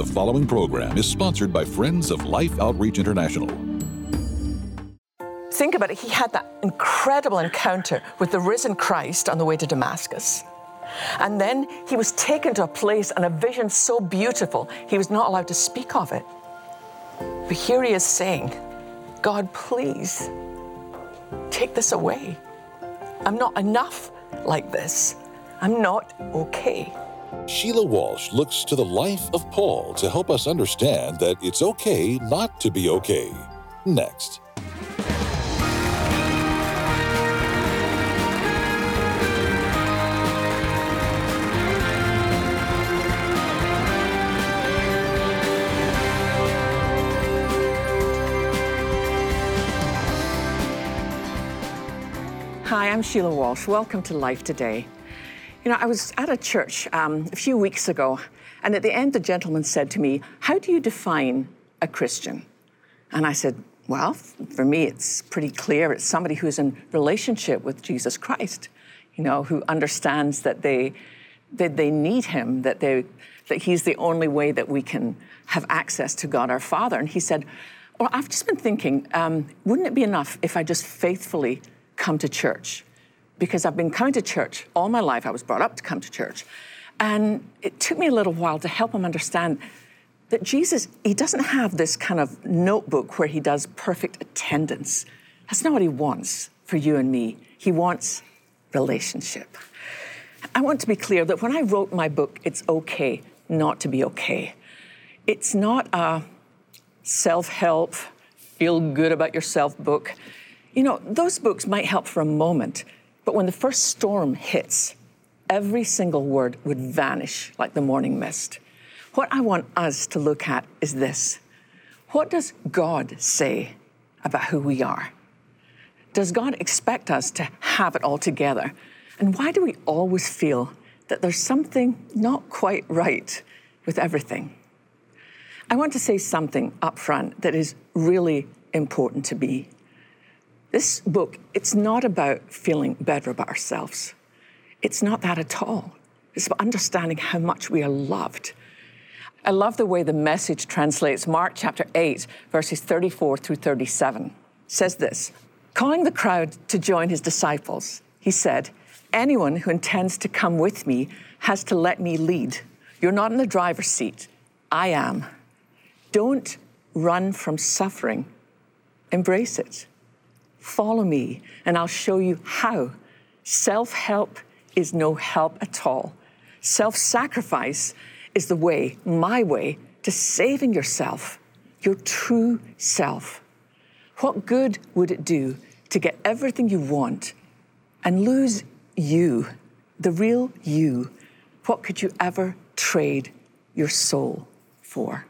The following program is sponsored by Friends of Life Outreach International. Think about it. He had that incredible encounter with the risen Christ on the way to Damascus. And then he was taken to a place and a vision so beautiful, he was not allowed to speak of it. But here he is saying, God, please take this away. I'm not enough like this. I'm not okay. Sheila Walsh looks to the life of Paul to help us understand that it's okay not to be okay. Next. Hi, I'm Sheila Walsh. Welcome to Life Today. You know, I was at a church um, a few weeks ago, and at the end, the gentleman said to me, How do you define a Christian? And I said, Well, for me, it's pretty clear. It's somebody who's in relationship with Jesus Christ, you know, who understands that they, that they need him, that, they, that he's the only way that we can have access to God our Father. And he said, Well, I've just been thinking, um, wouldn't it be enough if I just faithfully come to church because I've been coming to church all my life. I was brought up to come to church. And it took me a little while to help him understand that Jesus, he doesn't have this kind of notebook where he does perfect attendance. That's not what he wants for you and me. He wants relationship. I want to be clear that when I wrote my book, It's Okay Not to Be Okay, it's not a self help, feel good about yourself book. You know, those books might help for a moment, but when the first storm hits, every single word would vanish like the morning mist. What I want us to look at is this What does God say about who we are? Does God expect us to have it all together? And why do we always feel that there's something not quite right with everything? I want to say something up front that is really important to me. This book, it's not about feeling better about ourselves. It's not that at all. It's about understanding how much we are loved. I love the way the message translates Mark chapter 8, verses 34 through 37. It says this Calling the crowd to join his disciples, he said, Anyone who intends to come with me has to let me lead. You're not in the driver's seat. I am. Don't run from suffering, embrace it. Follow me, and I'll show you how. Self help is no help at all. Self sacrifice is the way, my way, to saving yourself, your true self. What good would it do to get everything you want and lose you, the real you? What could you ever trade your soul for?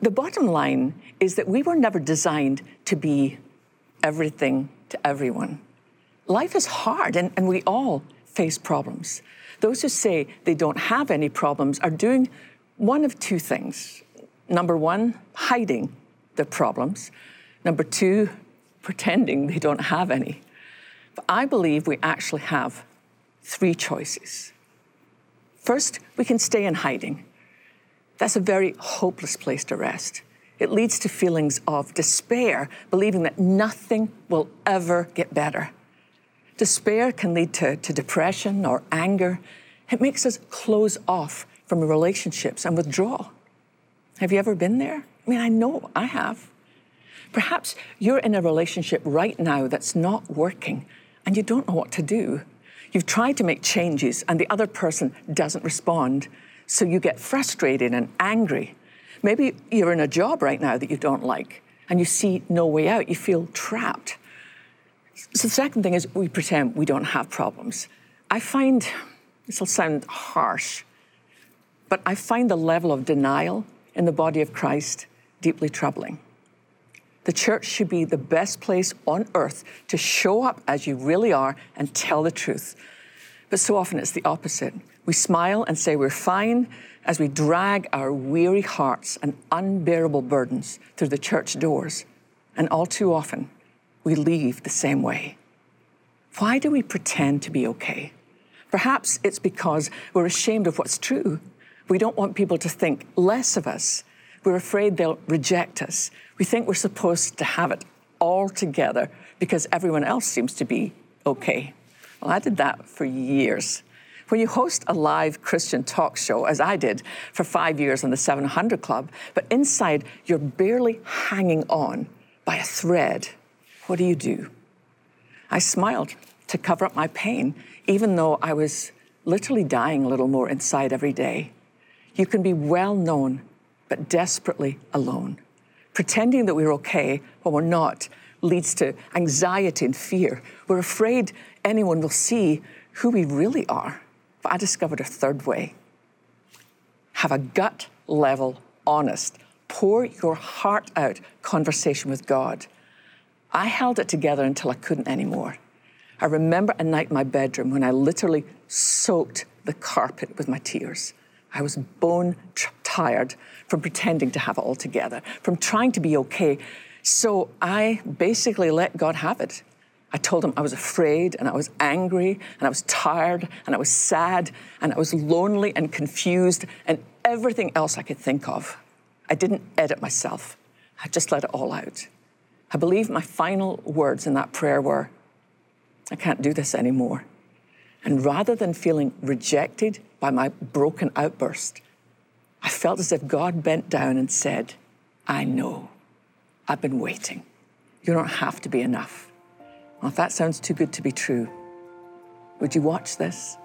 The bottom line is that we were never designed to be everything to everyone. Life is hard, and, and we all face problems. Those who say they don't have any problems are doing one of two things. Number one, hiding their problems. Number two, pretending they don't have any. But I believe we actually have three choices. First, we can stay in hiding. That's a very hopeless place to rest. It leads to feelings of despair, believing that nothing will ever get better. Despair can lead to, to depression or anger. It makes us close off from relationships and withdraw. Have you ever been there? I mean, I know I have. Perhaps you're in a relationship right now that's not working and you don't know what to do. You've tried to make changes and the other person doesn't respond, so you get frustrated and angry. Maybe you're in a job right now that you don't like and you see no way out. You feel trapped. So the second thing is we pretend we don't have problems. I find, this will sound harsh, but I find the level of denial in the body of Christ deeply troubling. The church should be the best place on earth to show up as you really are and tell the truth. But so often it's the opposite. We smile and say we're fine as we drag our weary hearts and unbearable burdens through the church doors. And all too often, we leave the same way. Why do we pretend to be okay? Perhaps it's because we're ashamed of what's true. We don't want people to think less of us. We're afraid they'll reject us. We think we're supposed to have it all together because everyone else seems to be okay. Well, I did that for years. When you host a live Christian talk show, as I did for five years on the 700 Club, but inside you're barely hanging on by a thread, what do you do? I smiled to cover up my pain, even though I was literally dying a little more inside every day. You can be well known, but desperately alone. Pretending that we're okay when we're not leads to anxiety and fear. We're afraid anyone will see who we really are. I discovered a third way. Have a gut level, honest, pour your heart out conversation with God. I held it together until I couldn't anymore. I remember a night in my bedroom when I literally soaked the carpet with my tears. I was bone tired from pretending to have it all together, from trying to be okay. So I basically let God have it. I told him I was afraid and I was angry and I was tired and I was sad and I was lonely and confused and everything else I could think of. I didn't edit myself, I just let it all out. I believe my final words in that prayer were, I can't do this anymore. And rather than feeling rejected by my broken outburst, I felt as if God bent down and said, I know. I've been waiting. You don't have to be enough. Well, if that sounds too good to be true, would you watch this?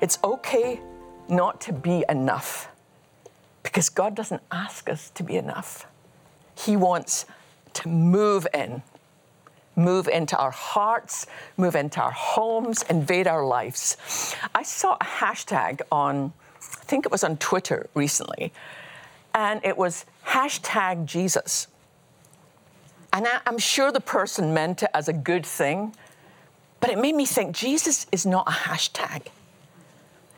It's okay not to be enough because God doesn't ask us to be enough. He wants to move in, move into our hearts, move into our homes, invade our lives. I saw a hashtag on I think it was on Twitter recently, and it was hashtag Jesus. And I, am sure the person meant it as a good thing, but it made me think Jesus is not a hashtag.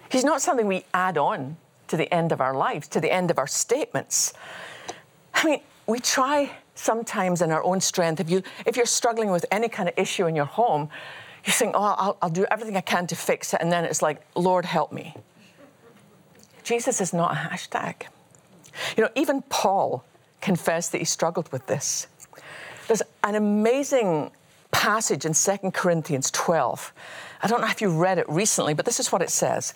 He's not something we add on to the end of our lives, to the end of our statements. I mean, we try sometimes in our own strength. If you if you're struggling with any kind of issue in your home, you think, "Oh, I'll, I'll do everything I can to fix it," and then it's like, "Lord, help me." Jesus is not a hashtag. You know, even Paul confessed that he struggled with this. There's an amazing passage in 2 Corinthians 12. I don't know if you read it recently, but this is what it says.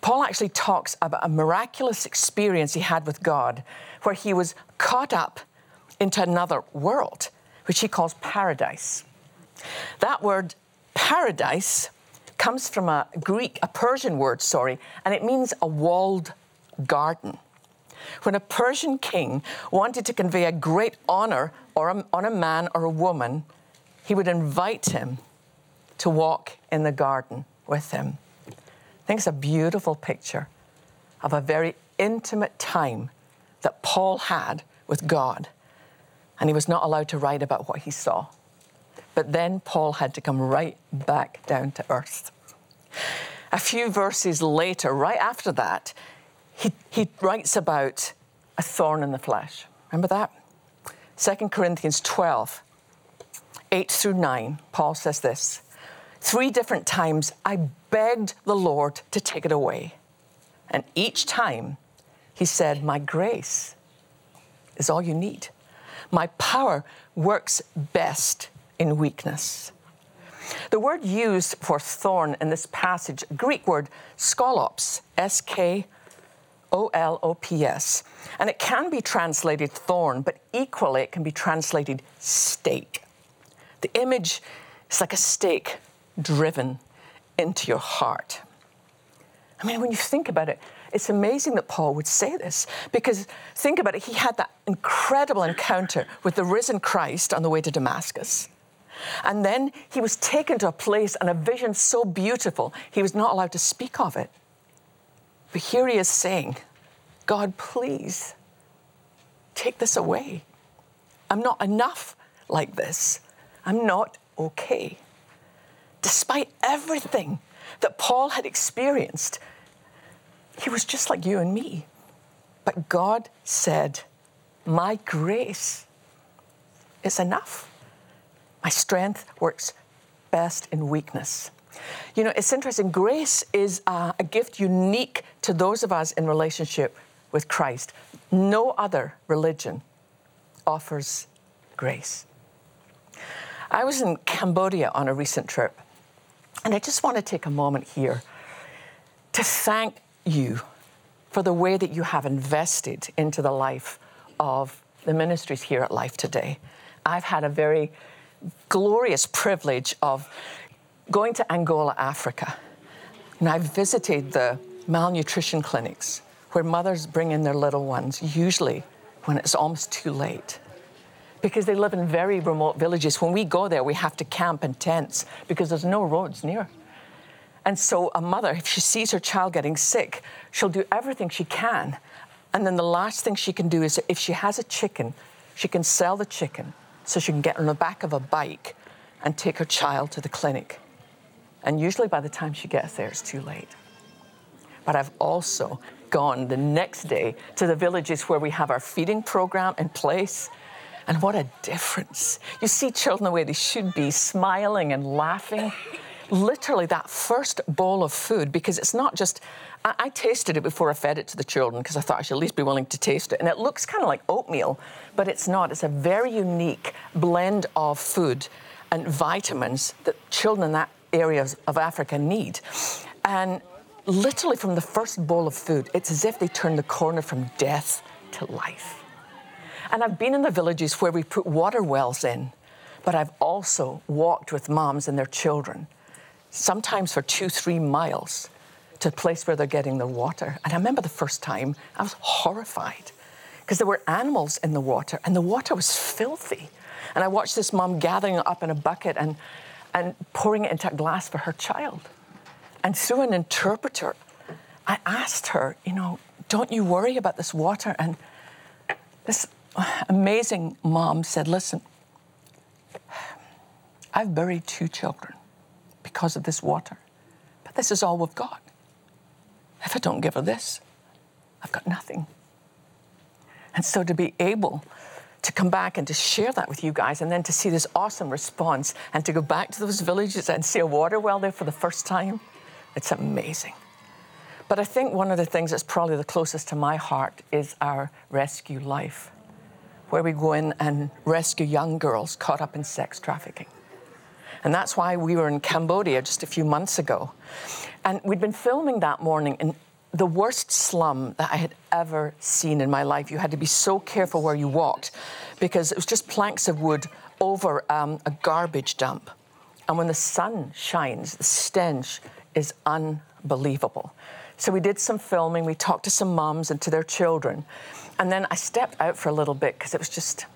Paul actually talks about a miraculous experience he had with God where he was caught up into another world, which he calls paradise. That word paradise comes from a Greek, a Persian word, sorry, and it means a walled garden. When a Persian king wanted to convey a great honor or a, on a man or a woman, he would invite him to walk in the garden with him. I think it's a beautiful picture of a very intimate time that Paul had with God. And he was not allowed to write about what he saw. But then Paul had to come right back down to earth. A few verses later, right after that, he, he writes about a thorn in the flesh. Remember that? 2 Corinthians 12, 8 through 9, Paul says this Three different times I begged the Lord to take it away. And each time he said, My grace is all you need. My power works best in weakness. The word used for thorn in this passage, Greek word skolops, S K O L O P S, and it can be translated thorn, but equally it can be translated stake. The image is like a stake driven into your heart. I mean, when you think about it, it's amazing that Paul would say this because think about it, he had that incredible encounter with the risen Christ on the way to Damascus. And then he was taken to a place and a vision so beautiful, he was not allowed to speak of it. But here he is saying, God, please take this away. I'm not enough like this. I'm not okay. Despite everything that Paul had experienced, he was just like you and me. But God said, My grace is enough. My strength works best in weakness. You know, it's interesting. Grace is a, a gift unique to those of us in relationship with Christ. No other religion offers grace. I was in Cambodia on a recent trip, and I just want to take a moment here to thank you for the way that you have invested into the life of the ministries here at Life Today. I've had a very glorious privilege of going to Angola, Africa, and I've visited the malnutrition clinics where mothers bring in their little ones, usually when it's almost too late. Because they live in very remote villages. When we go there, we have to camp in tents because there's no roads near. And so, a mother, if she sees her child getting sick, she'll do everything she can. And then the last thing she can do is if she has a chicken, she can sell the chicken so she can get on the back of a bike and take her child to the clinic. And usually by the time she gets there, it's too late. But I've also gone the next day to the villages where we have our feeding program in place. And what a difference. You see children the way they should be, smiling and laughing. Literally, that first bowl of food, because it's not just, I, I tasted it before I fed it to the children because I thought I should at least be willing to taste it. And it looks kind of like oatmeal, but it's not. It's a very unique blend of food and vitamins that children in that area of Africa need. And literally from the first bowl of food, it's as if they turn the corner from death to life. And I've been in the villages where we put water wells in, but I've also walked with moms and their children, sometimes for two, three miles to a place where they're getting their water. And I remember the first time I was horrified because there were animals in the water and the water was filthy. And I watched this mom gathering it up in a bucket and and pouring it into a glass for her child. And through an interpreter, I asked her, you know, don't you worry about this water? And this amazing mom said, listen, I've buried two children because of this water, but this is all we've got. If I don't give her this, I've got nothing. And so to be able to come back and to share that with you guys and then to see this awesome response and to go back to those villages and see a water well there for the first time. It's amazing. But I think one of the things that's probably the closest to my heart is our rescue life, where we go in and rescue young girls caught up in sex trafficking. And that's why we were in Cambodia just a few months ago. And we'd been filming that morning in the worst slum that I had ever seen in my life. You had to be so careful where you walked because it was just planks of wood over um, a garbage dump. And when the sun shines, the stench is unbelievable. So we did some filming, we talked to some moms and to their children. And then I stepped out for a little bit because it was just,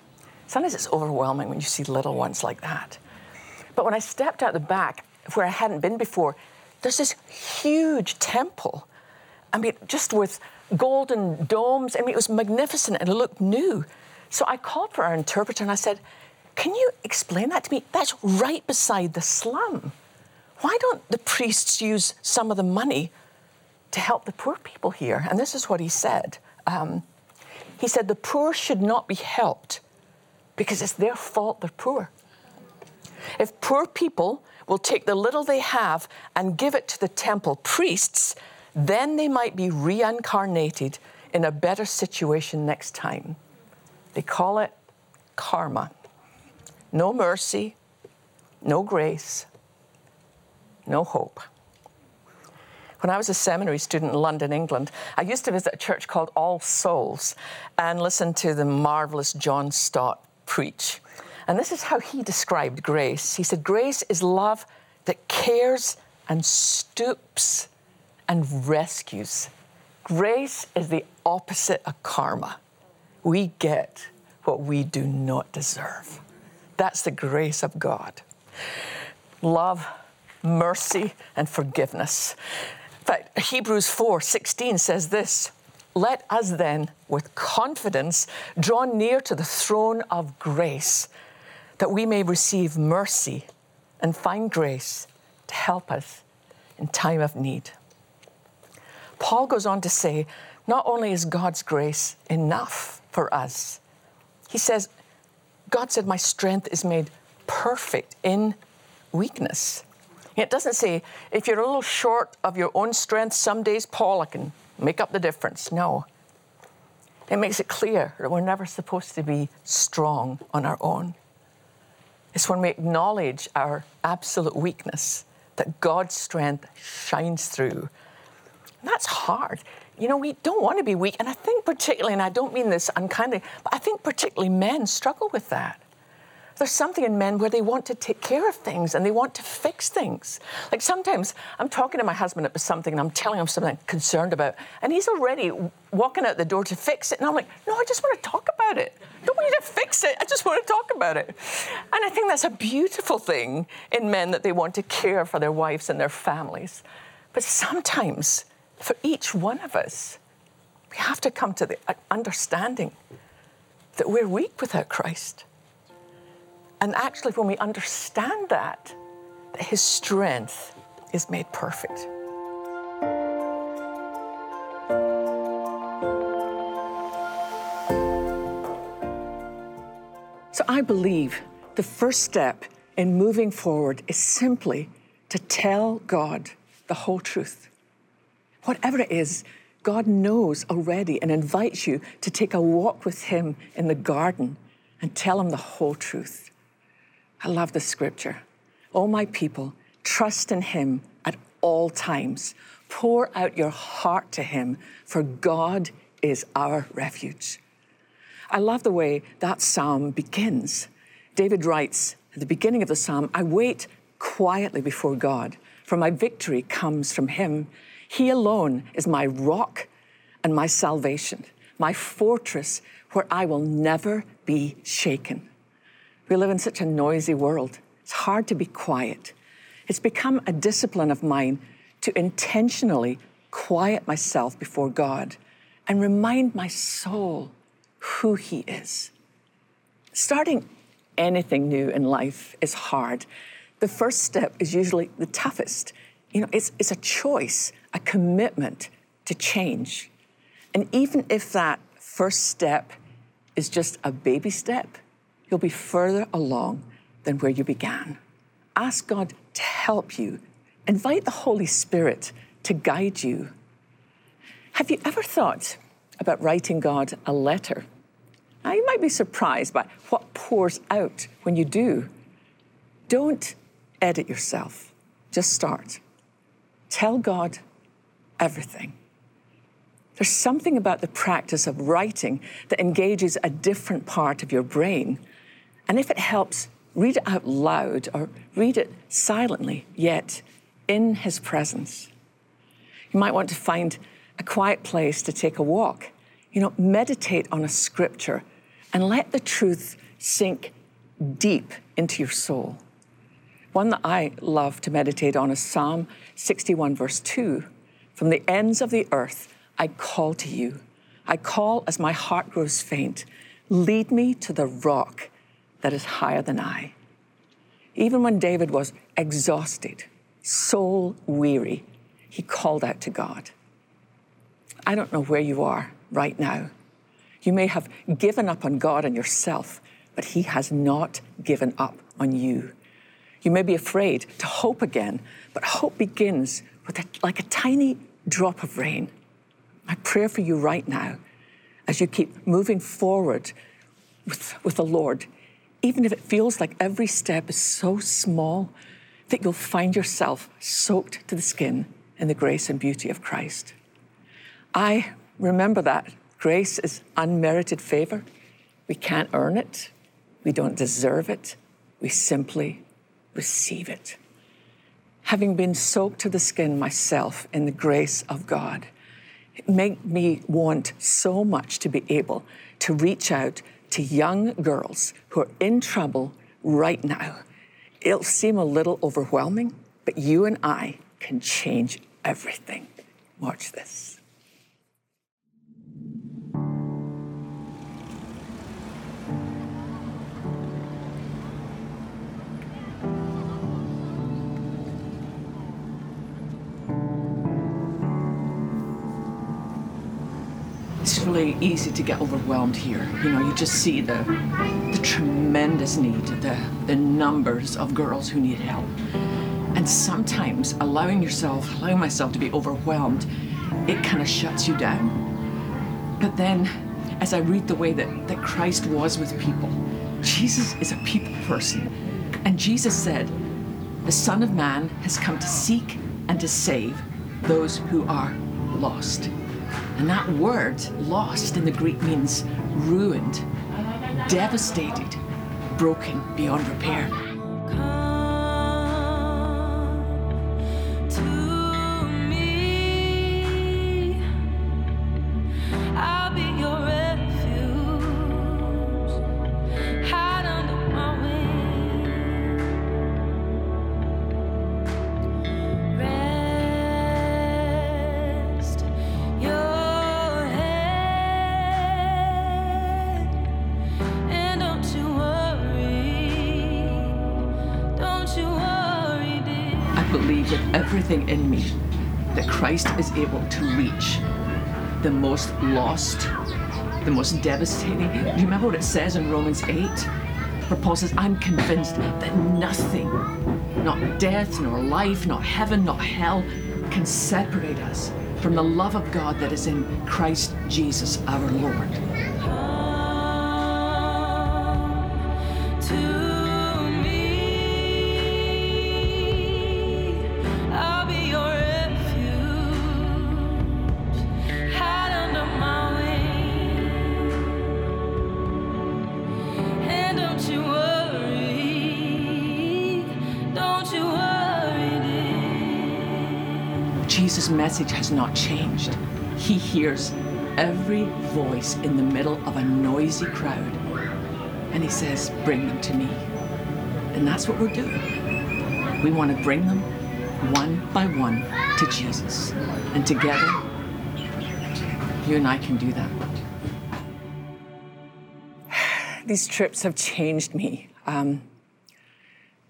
sometimes it's overwhelming when you see little ones like that. But when I stepped out the back, where I hadn't been before, there's this huge temple I mean, just with golden domes. I mean, it was magnificent and it looked new. So I called for our interpreter and I said, Can you explain that to me? That's right beside the slum. Why don't the priests use some of the money to help the poor people here? And this is what he said. Um, he said, The poor should not be helped because it's their fault they're poor. If poor people will take the little they have and give it to the temple priests, then they might be reincarnated in a better situation next time. They call it karma. No mercy, no grace, no hope. When I was a seminary student in London, England, I used to visit a church called All Souls and listen to the marvelous John Stott preach. And this is how he described grace. He said, Grace is love that cares and stoops and rescues. Grace is the opposite of karma. We get what we do not deserve. That's the grace of God. Love, mercy, and forgiveness. In fact, Hebrews 4 16 says this Let us then, with confidence, draw near to the throne of grace, that we may receive mercy and find grace to help us in time of need. Paul goes on to say, not only is God's grace enough for us, he says, God said, My strength is made perfect in weakness. It doesn't say, if you're a little short of your own strength, some days, Paul, I can make up the difference. No. It makes it clear that we're never supposed to be strong on our own. It's when we acknowledge our absolute weakness that God's strength shines through. And that's hard. You know, we don't want to be weak. And I think, particularly, and I don't mean this unkindly, but I think particularly men struggle with that. There's something in men where they want to take care of things and they want to fix things. Like sometimes I'm talking to my husband about something and I'm telling him something I'm concerned about, and he's already walking out the door to fix it. And I'm like, no, I just want to talk about it. I don't want you to fix it. I just want to talk about it. And I think that's a beautiful thing in men that they want to care for their wives and their families. But sometimes, for each one of us, we have to come to the uh, understanding that we're weak without Christ. And actually, when we understand that, His strength is made perfect. So I believe the first step in moving forward is simply to tell God the whole truth. Whatever it is, God knows already and invites you to take a walk with Him in the garden and tell Him the whole truth. I love the scripture. Oh, my people, trust in him at all times. Pour out your heart to him, for God is our refuge. I love the way that psalm begins. David writes at the beginning of the psalm I wait quietly before God, for my victory comes from him. He alone is my rock and my salvation, my fortress where I will never be shaken. We live in such a noisy world. It's hard to be quiet. It's become a discipline of mine to intentionally quiet myself before God and remind my soul who He is. Starting anything new in life is hard. The first step is usually the toughest. You know, it's, it's a choice, a commitment to change. And even if that first step is just a baby step, you'll be further along than where you began. Ask God to help you. Invite the Holy Spirit to guide you. Have you ever thought about writing God a letter? Now, you might be surprised by what pours out when you do. Don't edit yourself, just start. Tell God everything. There's something about the practice of writing that engages a different part of your brain and if it helps, read it out loud or read it silently, yet in His presence. You might want to find a quiet place to take a walk. You know, meditate on a scripture and let the truth sink deep into your soul. One that I love to meditate on is Psalm 61, verse 2. From the ends of the earth, I call to you. I call as my heart grows faint. Lead me to the rock that is higher than I. Even when David was exhausted, soul weary, he called out to God. I don't know where you are right now. You may have given up on God and yourself, but He has not given up on you. You may be afraid to hope again, but hope begins with a, like a tiny drop of rain. My prayer for you right now, as you keep moving forward with, with the Lord, even if it feels like every step is so small, that you'll find yourself soaked to the skin in the grace and beauty of Christ. I remember that grace is unmerited favor. We can't earn it, we don't deserve it, we simply receive it. Having been soaked to the skin myself in the grace of God, it made me want so much to be able to reach out to young girls who are in trouble right now. It'll seem a little overwhelming, but you and I can change everything. Watch this. Really easy to get overwhelmed here. You know, you just see the, the tremendous need, the, the numbers of girls who need help. And sometimes allowing yourself, allowing myself to be overwhelmed, it kind of shuts you down. But then, as I read the way that, that Christ was with people, Jesus is a people person. And Jesus said, The Son of Man has come to seek and to save those who are lost. And that word, lost in the Greek, means ruined, devastated, broken beyond repair. Is able to reach the most lost, the most devastating. Do you remember what it says in Romans 8? Where Paul says, I'm convinced that nothing, not death, nor life, not heaven, not hell, can separate us from the love of God that is in Christ Jesus our Lord. Message has not changed. He hears every voice in the middle of a noisy crowd, and he says, Bring them to me. And that's what we're doing. We want to bring them one by one to Jesus. And together, you and I can do that. These trips have changed me. Um,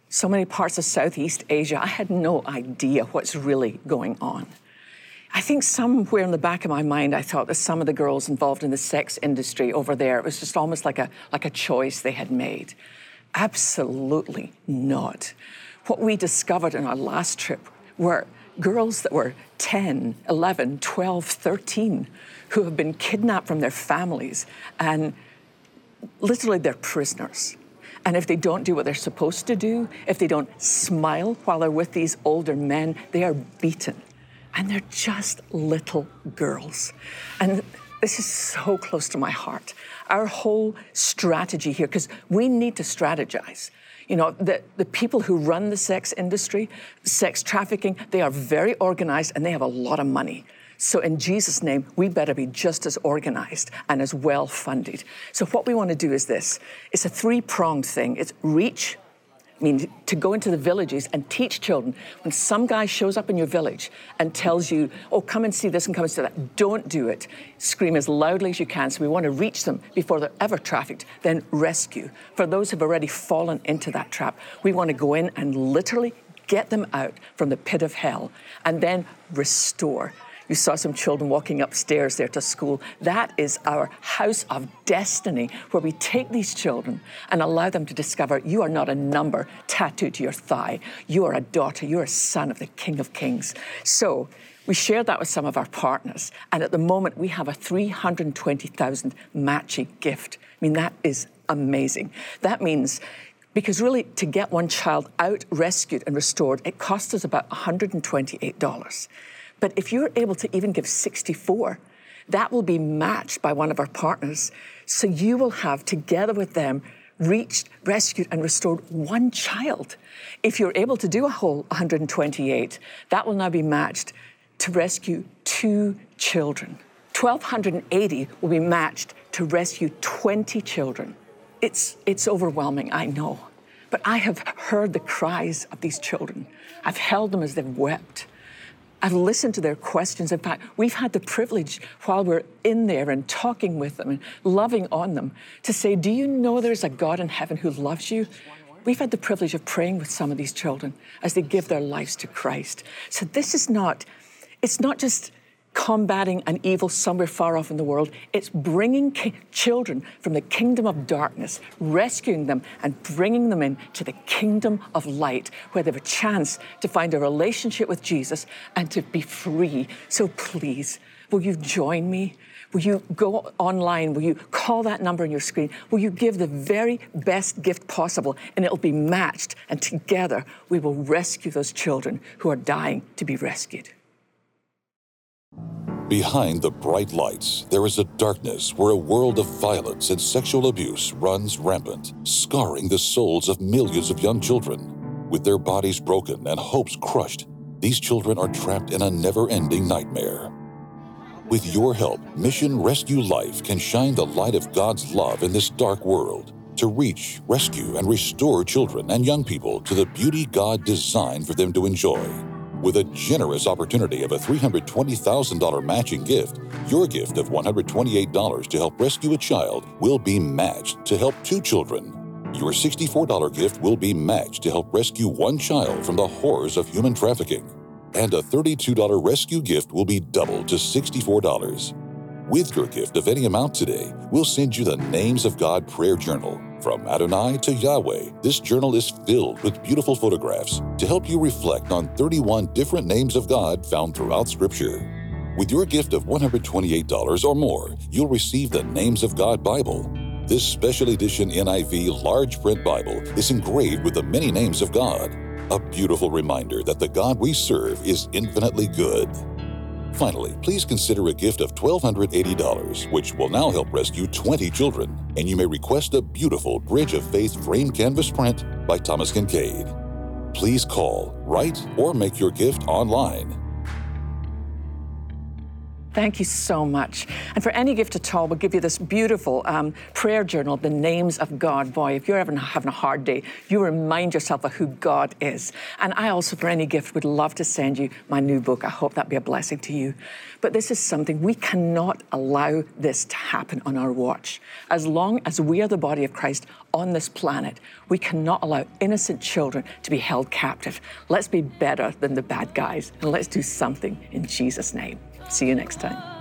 so many parts of Southeast Asia, I had no idea what's really going on. I think somewhere in the back of my mind, I thought that some of the girls involved in the sex industry over there, it was just almost like a, like a choice they had made. Absolutely not. What we discovered in our last trip were girls that were 10, 11, 12, 13, who have been kidnapped from their families and literally they're prisoners. And if they don't do what they're supposed to do, if they don't smile while they're with these older men, they are beaten. And they're just little girls. And this is so close to my heart. Our whole strategy here, because we need to strategize. You know, the, the people who run the sex industry, sex trafficking, they are very organized and they have a lot of money. So, in Jesus' name, we better be just as organized and as well funded. So, what we want to do is this it's a three pronged thing it's reach, I mean, to go into the villages and teach children. When some guy shows up in your village and tells you, oh, come and see this and come and see that, don't do it. Scream as loudly as you can. So we want to reach them before they're ever trafficked, then rescue. For those who've already fallen into that trap, we want to go in and literally get them out from the pit of hell and then restore. You saw some children walking upstairs there to school. That is our house of destiny, where we take these children and allow them to discover you are not a number tattooed to your thigh. You are a daughter, you're a son of the King of Kings. So, we shared that with some of our partners, and at the moment we have a 320,000 matching gift. I mean, that is amazing. That means because really, to get one child out, rescued, and restored, it costs us about $128. But if you're able to even give 64, that will be matched by one of our partners. So you will have, together with them, reached, rescued, and restored one child. If you're able to do a whole 128, that will now be matched to rescue two children. 1,280 will be matched to rescue 20 children. It's, it's overwhelming, I know. But I have heard the cries of these children. I've held them as they've wept. I've listened to their questions. In fact, we've had the privilege while we're in there and talking with them and loving on them to say, Do you know there's a God in heaven who loves you? We've had the privilege of praying with some of these children as they give their lives to Christ. So this is not, it's not just combating an evil somewhere far off in the world. It's bringing ki- children from the kingdom of darkness, rescuing them and bringing them in to the kingdom of light, where they have a chance to find a relationship with Jesus and to be free. So please, will you join me? Will you go online? Will you call that number on your screen? Will you give the very best gift possible and it'll be matched? And together we will rescue those children who are dying to be rescued. Behind the bright lights, there is a darkness where a world of violence and sexual abuse runs rampant, scarring the souls of millions of young children. With their bodies broken and hopes crushed, these children are trapped in a never ending nightmare. With your help, Mission Rescue Life can shine the light of God's love in this dark world to reach, rescue, and restore children and young people to the beauty God designed for them to enjoy. With a generous opportunity of a $320,000 matching gift, your gift of $128 to help rescue a child will be matched to help two children. Your $64 gift will be matched to help rescue one child from the horrors of human trafficking. And a $32 rescue gift will be doubled to $64. With your gift of any amount today, we'll send you the Names of God prayer journal. From Adonai to Yahweh, this journal is filled with beautiful photographs to help you reflect on 31 different names of God found throughout Scripture. With your gift of $128 or more, you'll receive the Names of God Bible. This special edition NIV large print Bible is engraved with the many names of God, a beautiful reminder that the God we serve is infinitely good. Finally, please consider a gift of $1,280, which will now help rescue 20 children, and you may request a beautiful Bridge of Faith framed canvas print by Thomas Kinkade. Please call, write, or make your gift online. Thank you so much. And for any gift at all, we'll give you this beautiful um, prayer journal, The Names of God. Boy, if you're ever having a hard day, you remind yourself of who God is. And I also, for any gift, would love to send you my new book. I hope that be a blessing to you. But this is something we cannot allow this to happen on our watch. As long as we are the body of Christ on this planet, we cannot allow innocent children to be held captive. Let's be better than the bad guys, and let's do something in Jesus' name. See you next time.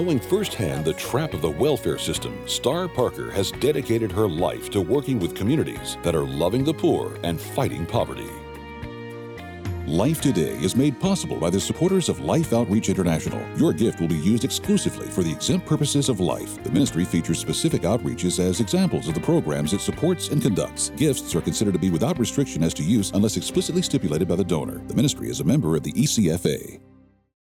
Knowing firsthand the trap of the welfare system, Star Parker has dedicated her life to working with communities that are loving the poor and fighting poverty. Life Today is made possible by the supporters of Life Outreach International. Your gift will be used exclusively for the exempt purposes of life. The ministry features specific outreaches as examples of the programs it supports and conducts. Gifts are considered to be without restriction as to use unless explicitly stipulated by the donor. The ministry is a member of the ECFA.